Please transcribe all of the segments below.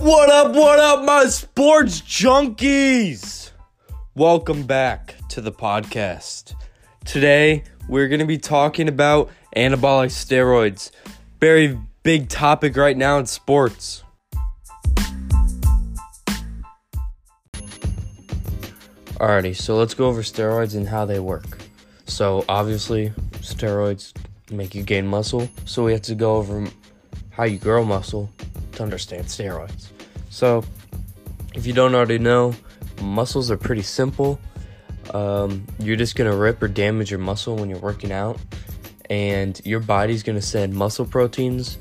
What up, what up, my sports junkies? Welcome back to the podcast. Today, we're going to be talking about anabolic steroids. Very big topic right now in sports. Alrighty, so let's go over steroids and how they work. So, obviously, steroids make you gain muscle, so we have to go over how you grow muscle to understand steroids. So, if you don't already know, muscles are pretty simple. Um, you're just gonna rip or damage your muscle when you're working out, and your body's gonna send muscle proteins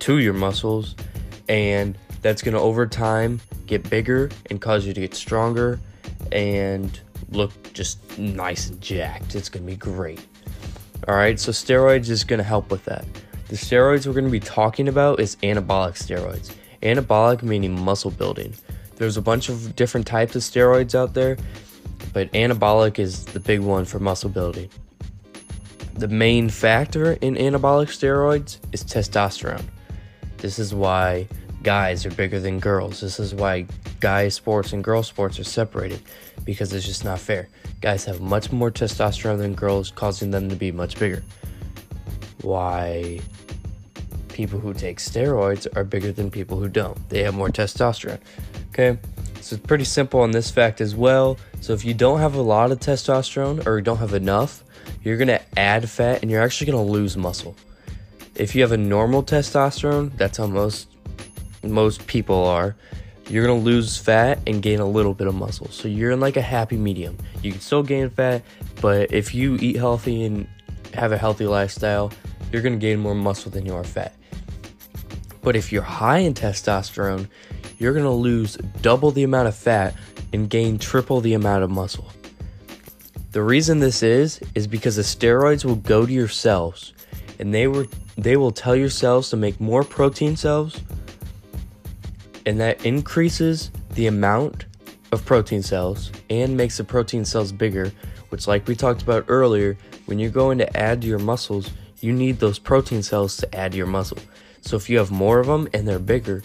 to your muscles, and that's gonna over time get bigger and cause you to get stronger and look just nice and jacked. It's gonna be great. All right, so steroids is gonna help with that. The steroids we're gonna be talking about is anabolic steroids. Anabolic meaning muscle building. There's a bunch of different types of steroids out there, but anabolic is the big one for muscle building. The main factor in anabolic steroids is testosterone. This is why guys are bigger than girls. This is why guy sports and girl sports are separated because it's just not fair. Guys have much more testosterone than girls, causing them to be much bigger. Why people who take steroids are bigger than people who don't. They have more testosterone. Okay? So it's pretty simple on this fact as well. So if you don't have a lot of testosterone or don't have enough, you're going to add fat and you're actually going to lose muscle. If you have a normal testosterone, that's how most most people are, you're gonna lose fat and gain a little bit of muscle. So you're in like a happy medium. You can still gain fat, but if you eat healthy and have a healthy lifestyle, you're gonna gain more muscle than you are fat. But if you're high in testosterone, you're gonna lose double the amount of fat and gain triple the amount of muscle. The reason this is is because the steroids will go to your cells and they were they will tell your cells to make more protein cells and that increases the amount of protein cells and makes the protein cells bigger, which, like we talked about earlier, when you're going to add to your muscles, you need those protein cells to add to your muscle. So, if you have more of them and they're bigger,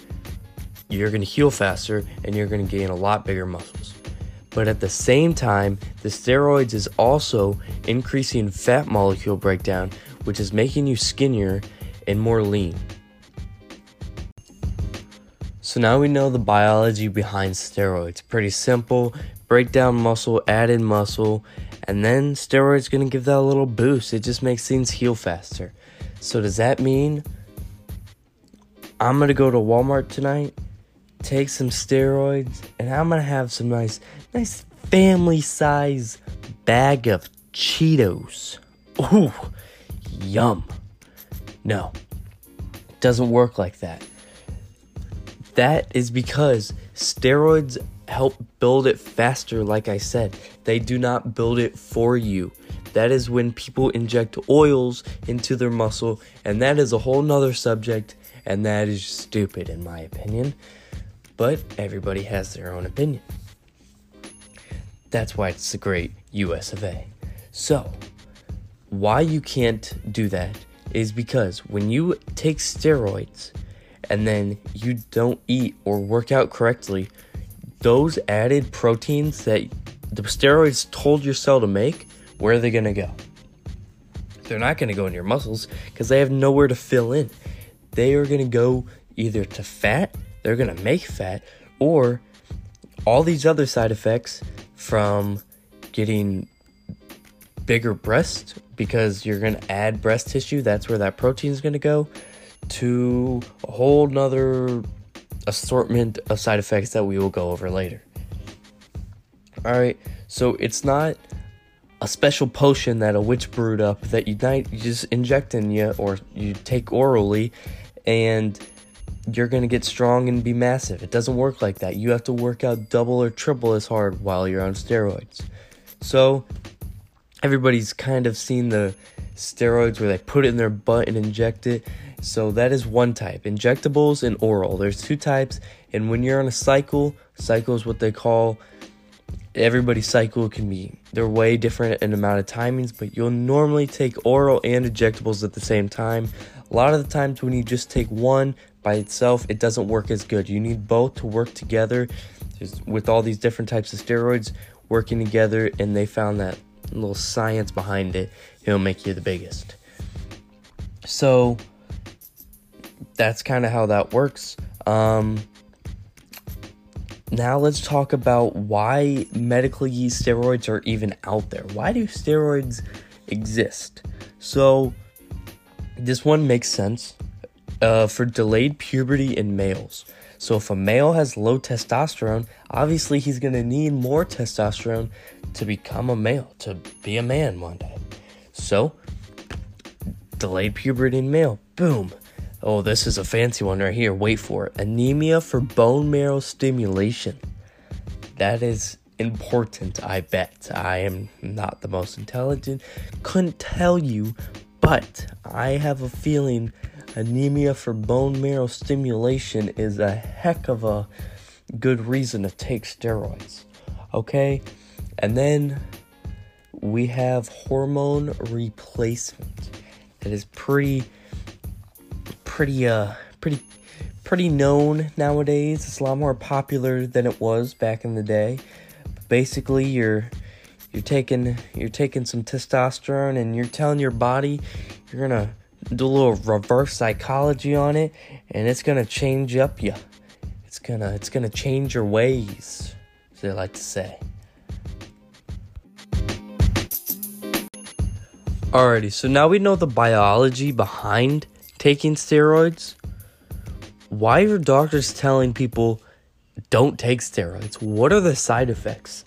you're going to heal faster and you're going to gain a lot bigger muscles. But at the same time, the steroids is also increasing fat molecule breakdown, which is making you skinnier and more lean. So now we know the biology behind steroids. Pretty simple. Break down muscle, add in muscle, and then steroids gonna give that a little boost. It just makes things heal faster. So does that mean I'm gonna go to Walmart tonight, take some steroids, and I'm gonna have some nice, nice family size bag of Cheetos. Ooh, yum. No, it doesn't work like that. That is because steroids help build it faster, like I said. They do not build it for you. That is when people inject oils into their muscle, and that is a whole nother subject, and that is stupid in my opinion. But everybody has their own opinion. That's why it's the great US of A. So, why you can't do that is because when you take steroids, and then you don't eat or work out correctly, those added proteins that the steroids told your cell to make, where are they going to go? They're not going to go in your muscles because they have nowhere to fill in. They are going to go either to fat, they're going to make fat, or all these other side effects from getting bigger breasts because you're going to add breast tissue. That's where that protein is going to go to a whole nother assortment of side effects that we will go over later. Alright, so it's not a special potion that a witch brewed up that you, you just inject in you or you take orally and you're gonna get strong and be massive. It doesn't work like that. You have to work out double or triple as hard while you're on steroids. So, everybody's kind of seen the steroids where they put it in their butt and inject it. So that is one type, injectables and oral. There's two types, and when you're on a cycle, cycle is what they call everybody's cycle can be they're way different in amount of timings, but you'll normally take oral and injectables at the same time. A lot of the times when you just take one by itself, it doesn't work as good. You need both to work together with all these different types of steroids working together, and they found that little science behind it, it'll make you the biggest. So that's kind of how that works. Um, now let's talk about why medically used steroids are even out there. Why do steroids exist? So this one makes sense uh, for delayed puberty in males. So if a male has low testosterone, obviously he's going to need more testosterone to become a male, to be a man one day. So delayed puberty in male, boom. Oh, this is a fancy one right here. Wait for it. Anemia for bone marrow stimulation. That is important, I bet. I am not the most intelligent. Couldn't tell you, but I have a feeling anemia for bone marrow stimulation is a heck of a good reason to take steroids. Okay? And then we have hormone replacement. That is pretty pretty uh pretty pretty known nowadays. It's a lot more popular than it was back in the day. basically you're you're taking you're taking some testosterone and you're telling your body you're gonna do a little reverse psychology on it and it's gonna change up you it's gonna it's gonna change your ways as they like to say alrighty so now we know the biology behind taking steroids why are doctors telling people don't take steroids what are the side effects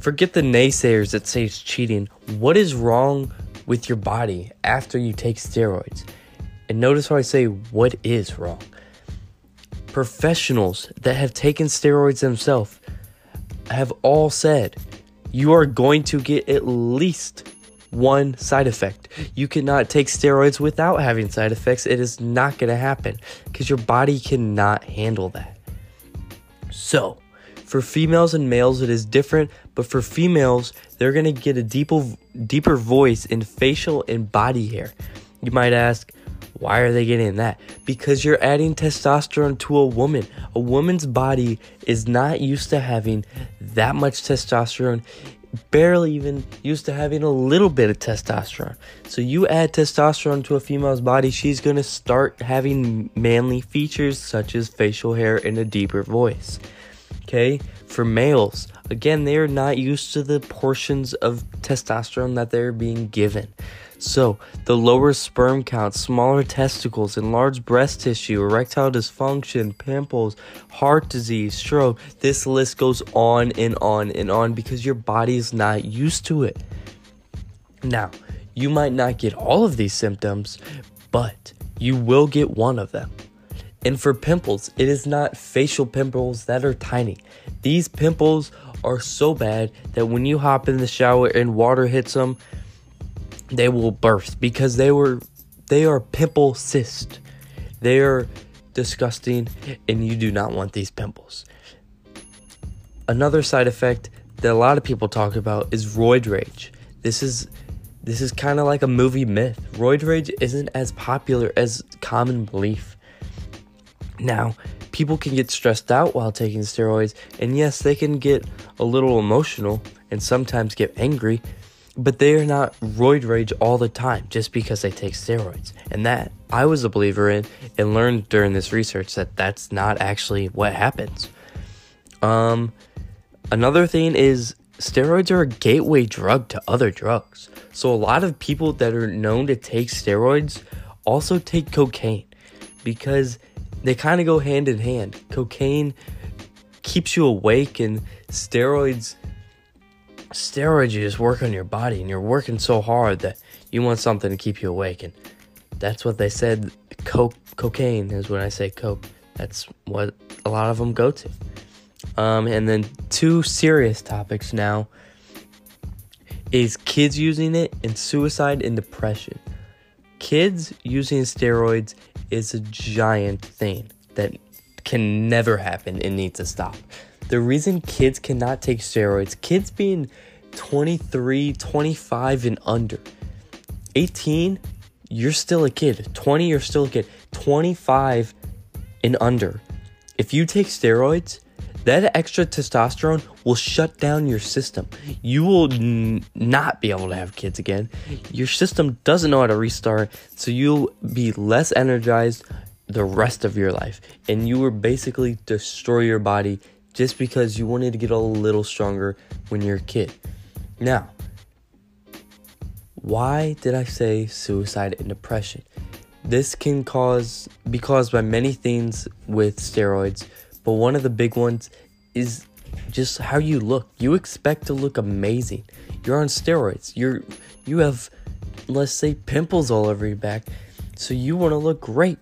forget the naysayers that say it's cheating what is wrong with your body after you take steroids. And notice how I say what is wrong. Professionals that have taken steroids themselves have all said you are going to get at least one side effect. You cannot take steroids without having side effects. It is not going to happen because your body cannot handle that. So, for females and males, it is different, but for females, they're gonna get a deeper, deeper voice in facial and body hair. You might ask, why are they getting that? Because you're adding testosterone to a woman. A woman's body is not used to having that much testosterone, barely even used to having a little bit of testosterone. So you add testosterone to a female's body, she's gonna start having manly features such as facial hair and a deeper voice. Okay, for males, again, they are not used to the portions of testosterone that they're being given. So, the lower sperm count, smaller testicles, enlarged breast tissue, erectile dysfunction, pimples, heart disease, stroke, this list goes on and on and on because your body is not used to it. Now, you might not get all of these symptoms, but you will get one of them. And for pimples, it is not facial pimples that are tiny. These pimples are so bad that when you hop in the shower and water hits them, they will burst because they were they are pimple cyst. They are disgusting and you do not want these pimples. Another side effect that a lot of people talk about is roid rage. This is this is kind of like a movie myth. Roid rage isn't as popular as common belief. Now, people can get stressed out while taking steroids, and yes, they can get a little emotional and sometimes get angry, but they are not roid rage all the time just because they take steroids. And that I was a believer in and learned during this research that that's not actually what happens. Um, another thing is steroids are a gateway drug to other drugs. So a lot of people that are known to take steroids also take cocaine because they kind of go hand in hand. Cocaine keeps you awake, and steroids steroids you just work on your body, and you're working so hard that you want something to keep you awake, and that's what they said. Coke, cocaine is when I say coke. That's what a lot of them go to. Um, and then two serious topics now is kids using it and suicide and depression. Kids using steroids is a giant thing that can never happen and needs to stop. The reason kids cannot take steroids, kids being 23, 25 and under, 18, you're still a kid. 20, you're still a kid. 25 and under. If you take steroids, that extra testosterone will shut down your system. You will n- not be able to have kids again. Your system doesn't know how to restart, so you'll be less energized the rest of your life. And you will basically destroy your body just because you wanted to get a little stronger when you're a kid. Now, why did I say suicide and depression? This can cause be caused by many things with steroids, but one of the big ones is just how you look. You expect to look amazing. You're on steroids. You're you have let's say pimples all over your back. So you want to look great.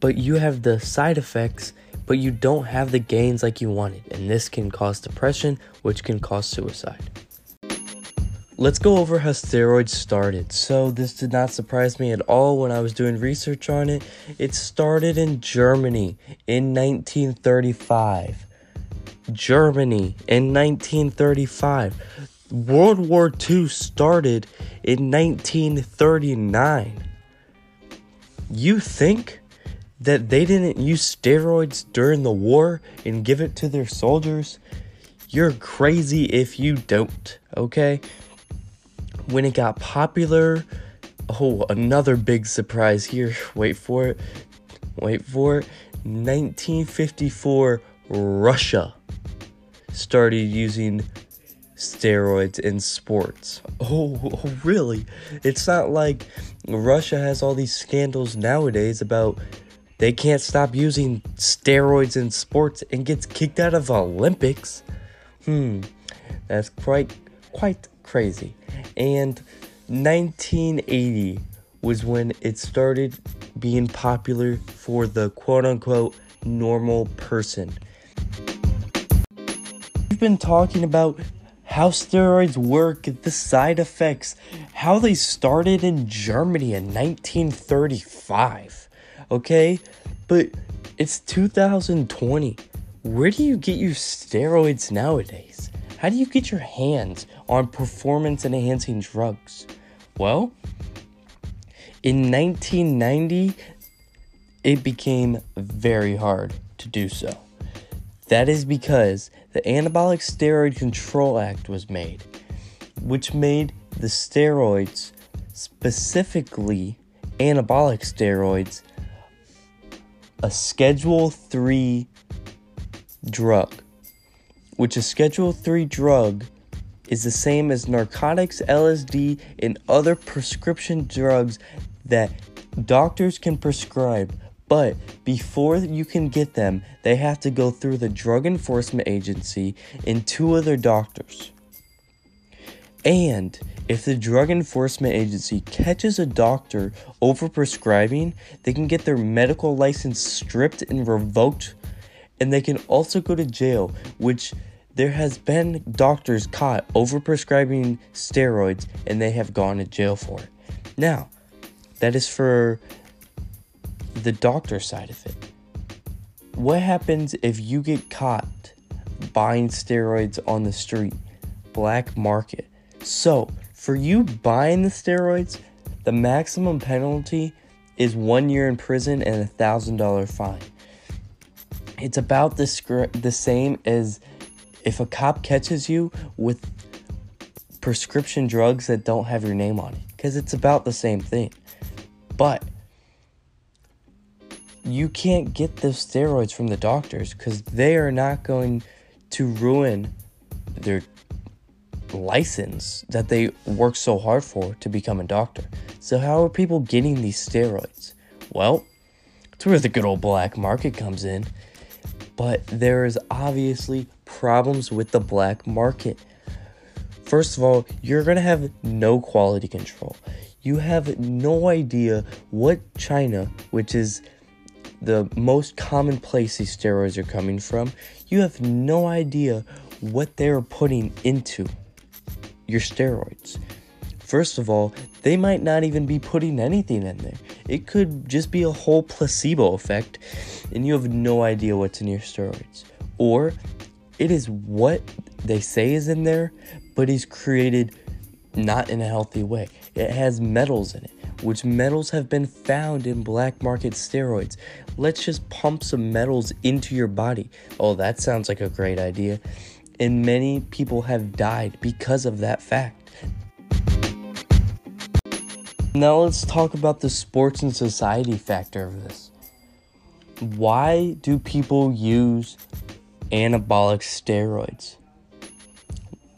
But you have the side effects, but you don't have the gains like you wanted. And this can cause depression, which can cause suicide. Let's go over how steroids started. So, this did not surprise me at all when I was doing research on it. It started in Germany in 1935. Germany in 1935. World War II started in 1939. You think that they didn't use steroids during the war and give it to their soldiers? You're crazy if you don't, okay? when it got popular, oh, another big surprise here. Wait for it. Wait for it. 1954, Russia started using steroids in sports. Oh, really? It's not like Russia has all these scandals nowadays about they can't stop using steroids in sports and gets kicked out of Olympics. Hmm, that's quite quite crazy. And 1980 was when it started being popular for the quote unquote normal person. We've been talking about how steroids work, the side effects, how they started in Germany in 1935. Okay? But it's 2020. Where do you get your steroids nowadays? How do you get your hands on performance enhancing drugs? Well, in 1990, it became very hard to do so. That is because the Anabolic Steroid Control Act was made, which made the steroids, specifically anabolic steroids, a Schedule 3 drug which a Schedule 3 drug is the same as narcotics, LSD, and other prescription drugs that doctors can prescribe. But before you can get them, they have to go through the Drug Enforcement Agency and two other doctors. And if the Drug Enforcement Agency catches a doctor overprescribing, they can get their medical license stripped and revoked, and they can also go to jail, which there has been doctors caught overprescribing steroids and they have gone to jail for it. Now, that is for the doctor side of it. What happens if you get caught buying steroids on the street, black market? So, for you buying the steroids, the maximum penalty is one year in prison and a thousand dollar fine. It's about the, scr- the same as if a cop catches you with prescription drugs that don't have your name on it, because it's about the same thing. But you can't get the steroids from the doctors because they are not going to ruin their license that they work so hard for to become a doctor. So, how are people getting these steroids? Well, it's where the good old black market comes in. But there is obviously problems with the black market. First of all, you're going to have no quality control. You have no idea what China, which is the most common place these steroids are coming from, you have no idea what they're putting into your steroids. First of all, they might not even be putting anything in there. It could just be a whole placebo effect, and you have no idea what's in your steroids. Or it is what they say is in there, but is created not in a healthy way. It has metals in it, which metals have been found in black market steroids. Let's just pump some metals into your body. Oh, that sounds like a great idea. And many people have died because of that fact. Now let's talk about the sports and society factor of this. Why do people use anabolic steroids?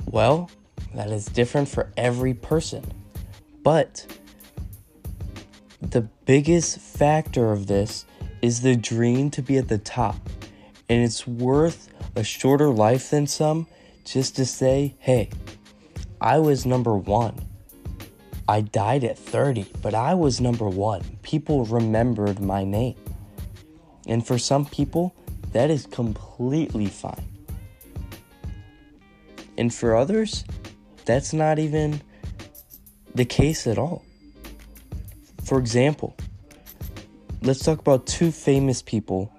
Well, that is different for every person. But the biggest factor of this is the dream to be at the top. And it's worth a shorter life than some just to say, hey, I was number one. I died at 30, but I was number one. People remembered my name. And for some people, that is completely fine. And for others, that's not even the case at all. For example, let's talk about two famous people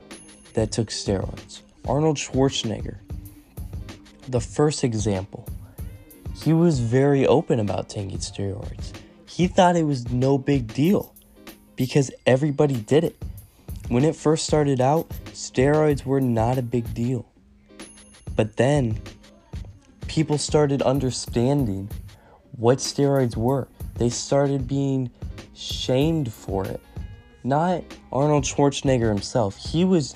that took steroids Arnold Schwarzenegger. The first example, he was very open about taking steroids. He thought it was no big deal because everybody did it. When it first started out, steroids were not a big deal. But then people started understanding what steroids were. They started being shamed for it. Not Arnold Schwarzenegger himself. He was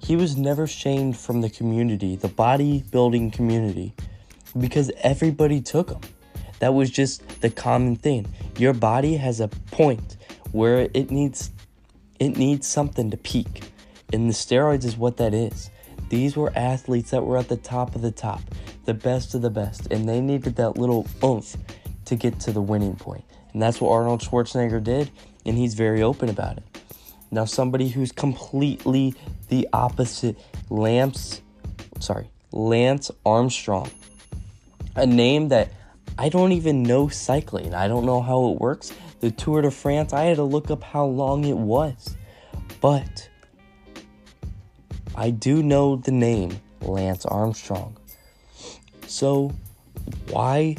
he was never shamed from the community, the bodybuilding community, because everybody took him. That was just the common thing. Your body has a point where it needs it needs something to peak. And the steroids is what that is. These were athletes that were at the top of the top, the best of the best, and they needed that little oomph to get to the winning point. And that's what Arnold Schwarzenegger did, and he's very open about it. Now, somebody who's completely the opposite, Lance, sorry, Lance Armstrong, a name that I don't even know cycling. I don't know how it works. The Tour de France, I had to look up how long it was. But I do know the name Lance Armstrong. So why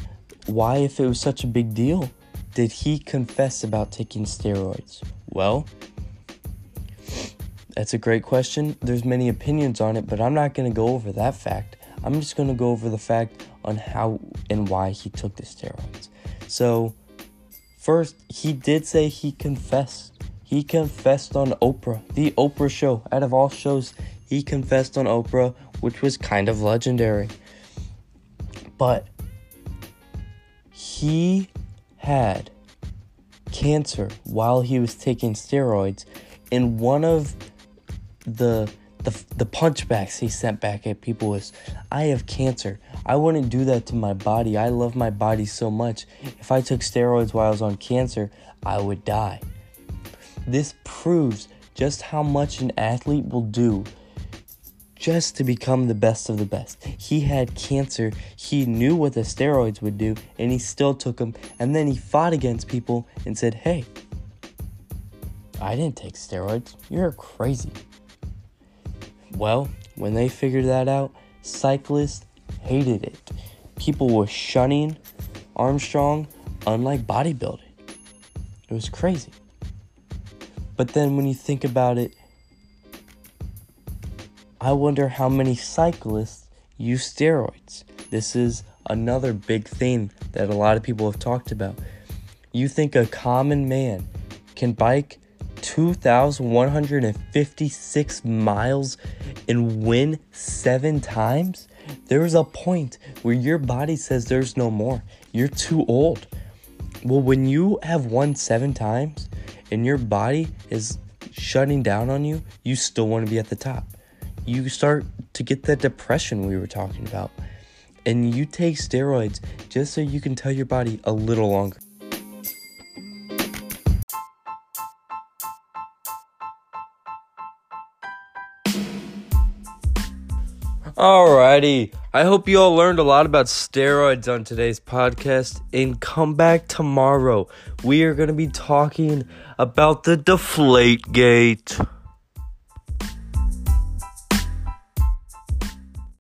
why if it was such a big deal did he confess about taking steroids? Well, that's a great question. There's many opinions on it, but I'm not going to go over that fact. I'm just going to go over the fact on how and why he took the steroids. So, first, he did say he confessed. He confessed on Oprah, the Oprah show. Out of all shows, he confessed on Oprah, which was kind of legendary. But he had cancer while he was taking steroids, and one of the the, the punchbacks he sent back at people was I have cancer. I wouldn't do that to my body. I love my body so much. If I took steroids while I was on cancer, I would die. This proves just how much an athlete will do just to become the best of the best. He had cancer, he knew what the steroids would do, and he still took them. And then he fought against people and said, Hey, I didn't take steroids. You're crazy. Well, when they figured that out, cyclists hated it. People were shunning Armstrong, unlike bodybuilding. It was crazy. But then when you think about it, I wonder how many cyclists use steroids. This is another big thing that a lot of people have talked about. You think a common man can bike 2,156 miles and win seven times? There is a point where your body says there's no more. You're too old. Well, when you have won seven times and your body is shutting down on you, you still want to be at the top. You start to get that depression we were talking about. And you take steroids just so you can tell your body a little longer. Alrighty. I hope you all learned a lot about steroids on today's podcast. And come back tomorrow. We are going to be talking about the deflate gate.